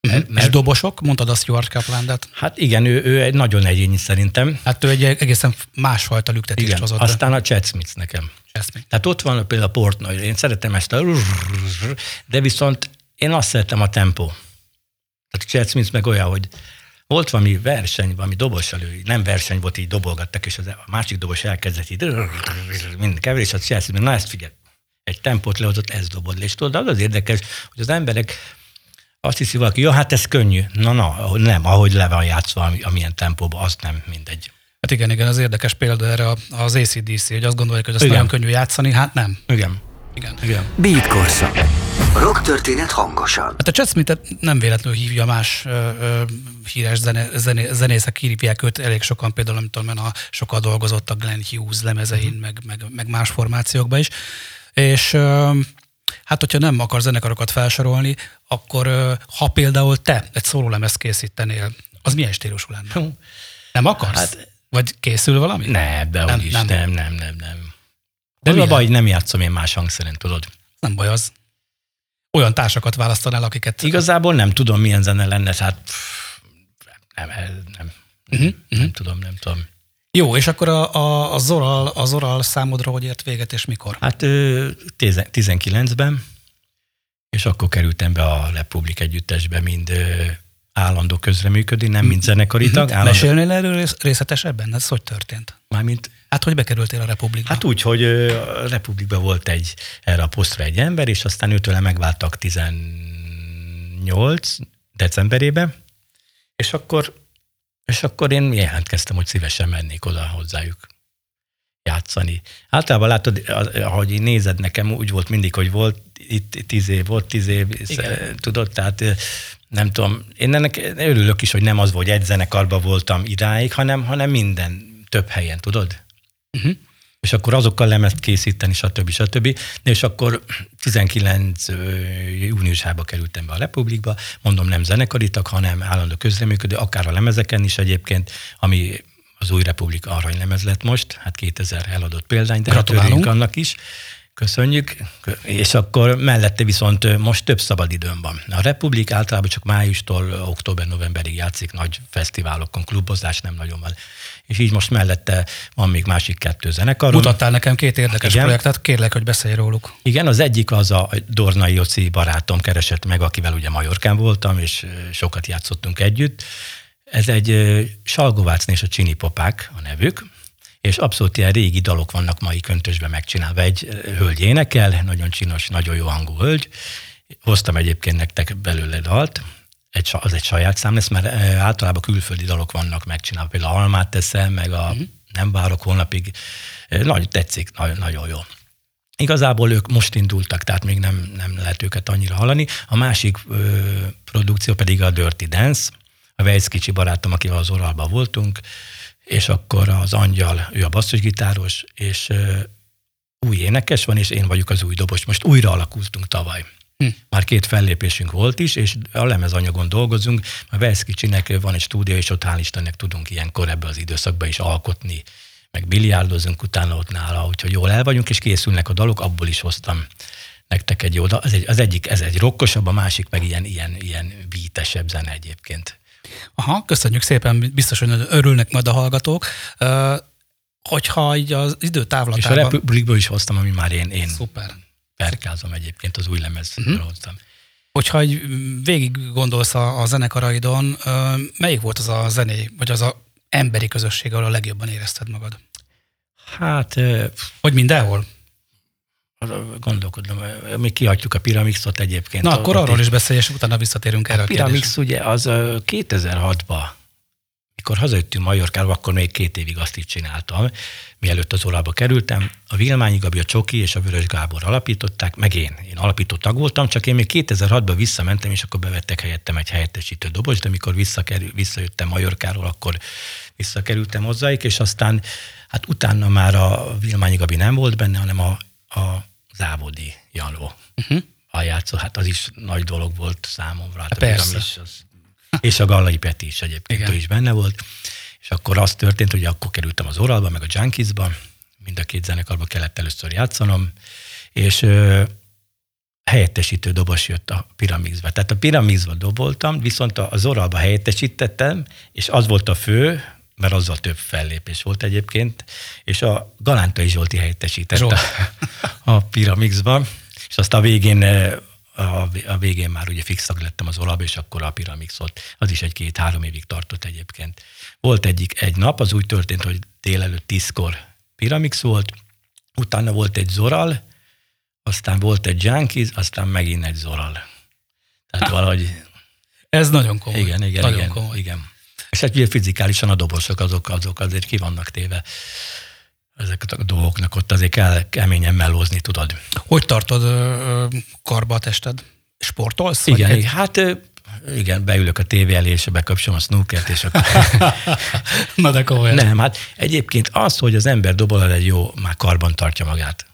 mert, mert, és dobosok? Mondtad a Stuart Kaplandet?
Hát igen, ő, ő egy nagyon egyéni szerintem.
Hát ő egy egészen másfajta lüktetést igen. hozott.
Aztán a Chad Smith nekem. Smith. Tehát ott van például a Portnoy, én szeretem ezt a de viszont én azt szeretem a tempó. Tehát Chad Smith meg olyan, hogy volt valami verseny, valami dobos elő, nem verseny volt, így dobolgattak, és az, a másik dobos elkezdett így mind kever, és a Chad Smith, na ezt figyelj, egy tempót lehozott, ez dobod le. És tudod, az az érdekes, hogy az emberek azt hiszi valaki, jó, hát ez könnyű. Na, na, nem, ahogy le van játszva, amilyen tempóban, azt nem mindegy.
Hát igen, igen, az érdekes példa erre az ACDC, hogy azt gondolják, hogy azt igen. nagyon könnyű játszani, hát nem.
Igen.
Igen. igen.
Beat korszak. Rock történet hangosan.
Hát a Chad smith nem véletlenül hívja más ö, ö, híres zene, zene, zenészek hívják őt, elég sokan például, amit tudom, a sokkal dolgozott a Glenn Hughes lemezein, mm. meg, meg, meg, más formációkban is. És ö, hát, hogyha nem akar zenekarokat felsorolni, akkor ha például te egy szólólemezt készítenél, az milyen stílusú lenne? Nem akarsz? Hát, Vagy készül valami?
Ne, de nem, nem, nem, nem, nem, nem. De az a baj, nem játszom én más hangszeren, tudod.
Nem baj az. Olyan társakat választanál, akiket...
Igazából nem tudom, milyen zene lenne, tehát nem, nem, nem, uh-huh, nem uh-huh. tudom, nem tudom.
Jó, és akkor a, a, a, Zoral, a Zoral számodra hogy ért véget, és mikor?
Hát 19-ben, és akkor kerültem be a Republik együttesbe, mind állandó közreműködni, nem mint zenekari tag.
Állandó... Mesélnél erről részletesebben? Ez hogy történt?
Mármint
Hát hogy bekerültél a Republikba?
Hát úgy, hogy a Republikban volt egy, erre a posztra egy ember, és aztán őtől megváltak 18 decemberében, és akkor, és akkor én jelentkeztem, hogy szívesen mennék oda hozzájuk játszani. Általában látod, ahogy nézed nekem, úgy volt mindig, hogy volt itt tíz év, volt tíz év, Igen. tudod, tehát nem tudom, én ennek örülök is, hogy nem az volt, hogy egy zenekarban voltam idáig, hanem, hanem minden, több helyen, tudod? Uh-huh. És akkor azokkal lemezt készíteni, stb. stb. És akkor 19 júniusába kerültem be a Republikba, mondom nem zenekaritak, hanem állandó közreműködő, akár a lemezeken is egyébként, ami az új Republika aranylemez lett most, hát 2000 eladott példány, de hát annak is. Köszönjük. És akkor mellette viszont most több szabadidőm van. A Republik általában csak májustól október-novemberig játszik nagy fesztiválokon, klubozás nem nagyon van. És így most mellette van még másik kettő zenekar.
Mutattál nekem két érdekes Igen. projektet, kérlek, hogy beszélj róluk.
Igen, az egyik az a Dornai Joci barátom keresett meg, akivel ugye Majorkán voltam, és sokat játszottunk együtt. Ez egy Salgovác és a Csini Popák a nevük, és abszolút ilyen régi dalok vannak mai köntösben megcsinálva. Egy hölgy énekel, nagyon csinos, nagyon jó hangú hölgy. Hoztam egyébként nektek belőle dalt, egy, az egy saját szám lesz, mert általában külföldi dalok vannak megcsinálva. Például Almát teszem, meg a uh-huh. Nem várok holnapig. Nagyon tetszik, nagyon, nagyon jó. Igazából ők most indultak, tehát még nem, nem lehet őket annyira hallani. A másik ö, produkció pedig a Dirty Dance, a Vejsz kicsi barátom, akivel az oralban voltunk, és akkor az angyal, ő a basszusgitáros, és új énekes van, és én vagyok az új dobos. Most újra alakultunk tavaly. Hm. Már két fellépésünk volt is, és a lemezanyagon dolgozunk. A Veszkicsinek van egy stúdió, és ott hál' Istennek tudunk ilyenkor ebbe az időszakban is alkotni, meg biliárdozunk utána ott nála, úgyhogy jól el vagyunk, és készülnek a dalok, abból is hoztam nektek egy dal. Az, egy, az egyik, ez egy rokkosabb, a másik meg ilyen, ilyen, ilyen bítesebb zene egyébként.
Aha, köszönjük szépen, biztos, hogy örülnek majd a hallgatók. Uh, hogyha így az idő távlatában...
És a Republikből is hoztam, ami már én, én Szuper. Perkázom egyébként, az új lemezről uh-huh. hoztam.
Hogyha egy végig gondolsz a, a zenekaraidon, melyik volt az a zené, vagy az a emberi közösség, ahol a legjobban érezted magad?
Hát...
Hogy mindenhol?
gondolkodom, mi kiadjuk a Piramixot egyébként.
Na, akkor arról is beszélj, és utána visszatérünk erre a, a
Piramix ugye az 2006-ban, mikor hazajöttünk Majorkába, akkor még két évig azt így csináltam, mielőtt az órába kerültem. A Vilmányi Gabi, a Csoki és a Vörös Gábor alapították, meg én. Én alapító tag voltam, csak én még 2006-ban visszamentem, és akkor bevettek helyettem egy helyettesítő doboz, de amikor visszakerül, visszajöttem Majorkáról, akkor visszakerültem hozzáik, és aztán hát utána már a Vilmányi Gabi nem volt benne, hanem a, a Závodi Janó. Uh-huh. játszó, hát az is nagy dolog volt számomra. Hát
Persze.
a piramis, az, és a Gallai Peti is egyébként,
Igen.
ő is benne volt. És akkor az történt, hogy akkor kerültem az Oralba, meg a Junkiesba, mind a két zenekarba kellett először játszanom, és ö, helyettesítő dobos jött a Piramixbe. Tehát a Piramixba doboltam, viszont az Oralba helyettesítettem, és az volt a fő, mert azzal több fellépés volt egyébként, és a Galántai Zsolti helyettesített
Zsolt.
a, a Piramixba, és azt a végén a, végén már ugye fix tag lettem az olajba, és akkor a Piramixot, az is egy-két-három évig tartott egyébként. Volt egyik egy nap, az úgy történt, hogy délelőtt tízkor Piramix volt, utána volt egy Zoral, aztán volt egy Junkies, aztán megint egy Zoral. Tehát valahogy,
Ez nagyon komoly.
igen, igen,
nagyon
igen,
komoly.
igen. És hát ugye fizikálisan a dobosok azok, azok azért ki vannak téve ezeket a dolgoknak, ott azért kell keményen mellózni, tudod.
Hogy tartod karba a tested? Sportolsz?
Igen,
egy-
hát igen, beülök a tévé elé, és bekapcsolom a snookert, és akkor...
Na de komolyan.
Nem, hát egyébként az, hogy az ember dobol egy jó, már karban tartja magát.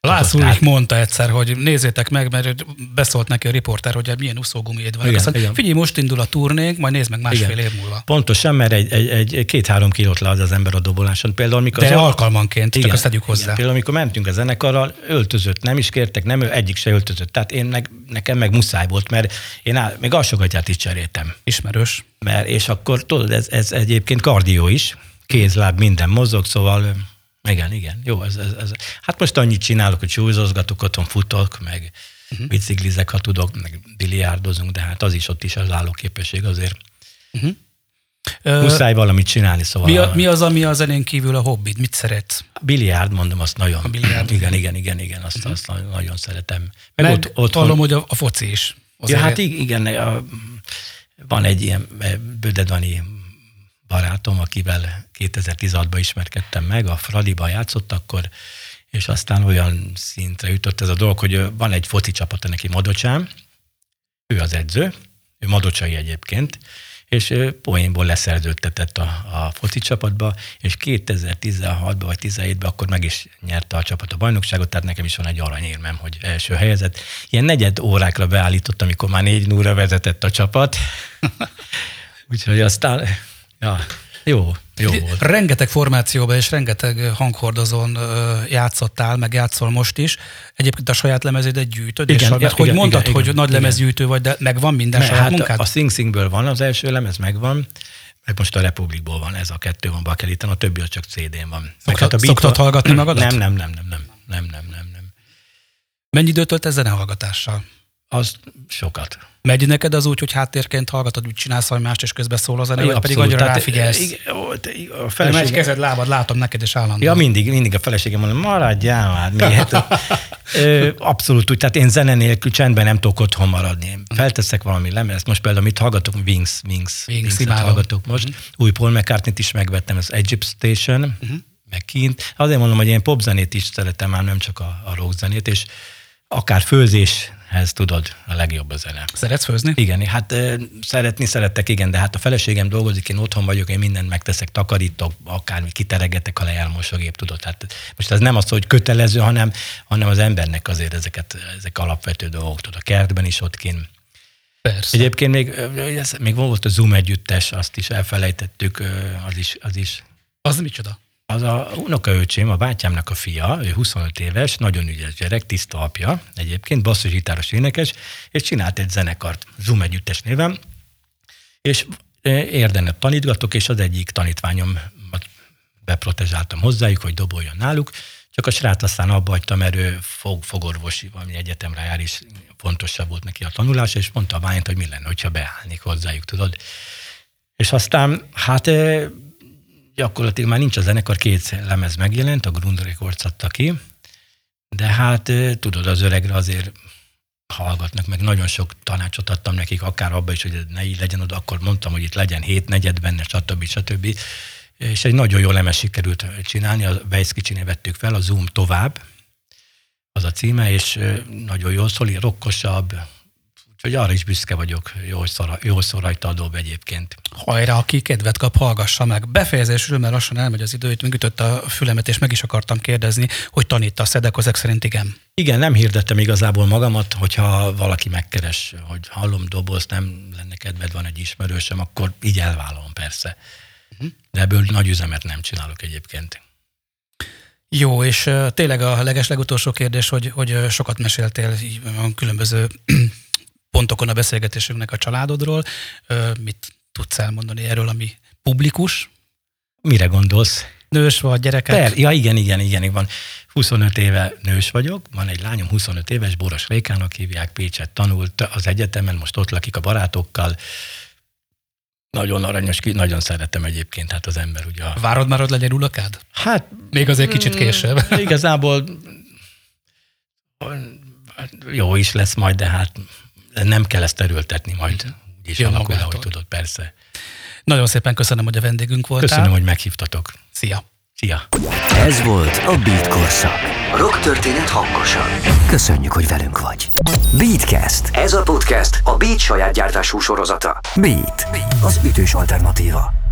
Lász
Tehát-
Ulrich mondta egyszer, hogy nézzétek meg, mert beszólt neki a riporter, hogy milyen úszógumiéd van.
Igen,
Aztán,
igen.
Figyelj, most indul a turnénk, majd nézd meg másfél
Igen.
év múlva.
Pontosan, mert egy, egy, egy két-három kilót le az ember a doboláson. Például, amikor
De
az
alkalmanként, csak azt tegyük hozzá.
Igen. Például, amikor mentünk a zenekarral, öltözött, nem is kértek, nem, egyik se öltözött. Tehát én meg, nekem meg muszáj volt, mert én áll, még alsogatját is cseréltem.
Ismerős.
Mert, és akkor tudod, ez, ez egyébként kardió is, kézláb, minden mozog, szóval igen, igen, jó, ez, ez, ez. Hát most annyit csinálok, hogy súlyozgatok, otthon futok, meg uh-huh. biciklizek, ha tudok, meg biliárdozunk, de hát az is ott is az állóképesség azért.
Ö,
Muszáj valamit csinálni, szóval.
mi, a, mi az, ami a zenén kívül a hobbid? Mit szeretsz?
Biliárd, mondom, azt nagyon.
A biliárd.
Igen, igen, igen, igen, azt, uh-huh. azt nagyon- szeretem. Meg,
Meg
ott,
ott,
otthon,
hallom, hogy a, a foci is.
Ja, hát ig- igen, a, van egy ilyen eh, Bödedvani barátom, akivel 2016-ban ismerkedtem meg, a Fradiba játszott akkor, és aztán olyan szintre jutott ez a dolog, hogy van egy foci csapata neki Madocsán, ő az edző, ő madocsai egyébként, és poénból leszerződtetett a, a foci csapatba, és 2016-ban vagy 17-ben akkor meg is nyerte a csapat a bajnokságot, tehát nekem is van egy aranyérmem, hogy első helyezett. Ilyen negyed órákra beállított, amikor már négy núra vezetett a csapat. Úgyhogy aztán, Ja, jó. Jó volt.
Rengeteg formációban és rengeteg hanghordozón játszottál, meg játszol most is. Egyébként a saját lemezedet gyűjtöd,
igen,
és igen, hogy
igen,
mondtad,
igen,
hogy
igen,
nagy lemezgyűjtő vagy, de megvan minden
Mert
saját
hát
munkád?
A Sing Singből van az első lemez, megvan, meg most a Republikból van, ez a kettő van Bakeliten, a többi az csak CD-n van. Szokta,
hát
a beat
szoktad hallgatni magadat?
Nem, nem, nem, nem, nem, nem, nem, nem. nem.
Mennyi időt tölt ezen a hallgatással?
Az sokat.
Megy neked az úgy, hogy háttérként hallgatod, úgy csinálsz valami mást, és közben szól a zene, vagy pedig annyira
Tehát,
ráfigyelsz?
igen, A
Megy kezed, lábad, látom neked, és állandóan.
Ja, mindig, mindig a feleségem mondja, maradjál már. Mi? Ö, abszolút úgy, tehát én zene nélkül csendben nem tudok otthon maradni. Felteszek valami lemezt, most például mit hallgatok, Wings, Wings, Wings
imádom.
hallgatok most. Új Paul McCartney-t is megvettem, az Egypt Station, meg kint. Azért mondom, hogy én popzenét is szeretem, már nem csak a, a rockzenét, és akár főzéshez tudod, a legjobb a zene.
Szeretsz főzni?
Igen, hát szeretni szerettek, igen, de hát a feleségem dolgozik, én otthon vagyok, én mindent megteszek, takarítok, akármi, kiteregetek a elmosógép, tudod. Hát most ez nem az, hogy kötelező, hanem, hanem az embernek azért ezeket, ezek alapvető dolgok, tudod, a kertben is ott kint.
Persze.
Egyébként még, ez, még volt a Zoom együttes, azt is elfelejtettük, az is, az is
Az micsoda?
Az a unokaöcsém, a bátyámnak a fia, ő 25 éves, nagyon ügyes gyerek, tiszta apja, egyébként basszusgitáros énekes, és csinált egy zenekart, Zoom együttes néven, és érdenet tanítgatok, és az egyik tanítványom beprotezsáltam hozzájuk, hogy doboljon náluk, csak a srác aztán abba hagyta, mert ő fog, fogorvosi valami egyetemre jár, és fontosabb volt neki a tanulás, és mondta a bányt, hogy mi lenne, hogyha beállnék hozzájuk, tudod. És aztán, hát eh, gyakorlatilag már nincs a zenekar, két lemez megjelent, a Grund Records adta ki, de hát tudod, az öregre azért hallgatnak, meg nagyon sok tanácsot adtam nekik, akár abba is, hogy ne így legyen oda, akkor mondtam, hogy itt legyen hét negyed benne, stb. stb. És egy nagyon jó lemez sikerült csinálni, a Weiss kicsinél vettük fel, a Zoom tovább, az a címe, és nagyon jól szól, rokkosabb, Úgyhogy arra is büszke vagyok, jól, szor, jól szól rajta a dob egyébként.
Hajrá, aki kedvet kap, hallgassa meg. Befejezésről, mert lassan elmegy az idő, itt megütött a fülemet, és meg is akartam kérdezni, hogy tanítasz ezek szerint igen.
Igen, nem hirdettem igazából magamat, hogyha valaki megkeres, hogy hallom doboz, nem lenne kedved, van egy ismerősöm, akkor így elvállalom persze. Uh-huh. De ebből nagy üzemet nem csinálok egyébként.
Jó, és tényleg a legeslegutolsó kérdés, hogy, hogy sokat meséltél különböző pontokon a beszélgetésünknek a családodról. Mit tudsz elmondani erről, ami publikus?
Mire gondolsz?
Nős vagy, gyerekek?
Per, ja, igen, igen, igen, van. 25 éve nős vagyok, van egy lányom, 25 éves, Boros Rékának hívják, Pécset tanult az egyetemen, most ott lakik a barátokkal. Nagyon aranyos, nagyon szeretem egyébként, hát az ember ugye. A...
Várod már, hogy legyen unokád?
Hát...
Még azért kicsit mm, később.
Igazából jó is lesz majd, de hát nem kell ezt erőltetni majd. Úgyis alakul, ahogy tudod, persze.
Nagyon szépen köszönöm, hogy a vendégünk voltál.
Köszönöm, hogy meghívtatok.
Szia!
Szia!
Ez volt a Beat Korszak. Rock történet hangosan. Köszönjük, hogy velünk vagy. Beatcast. Ez a podcast a Beat saját gyártású sorozata. Beat. Az ütős alternatíva.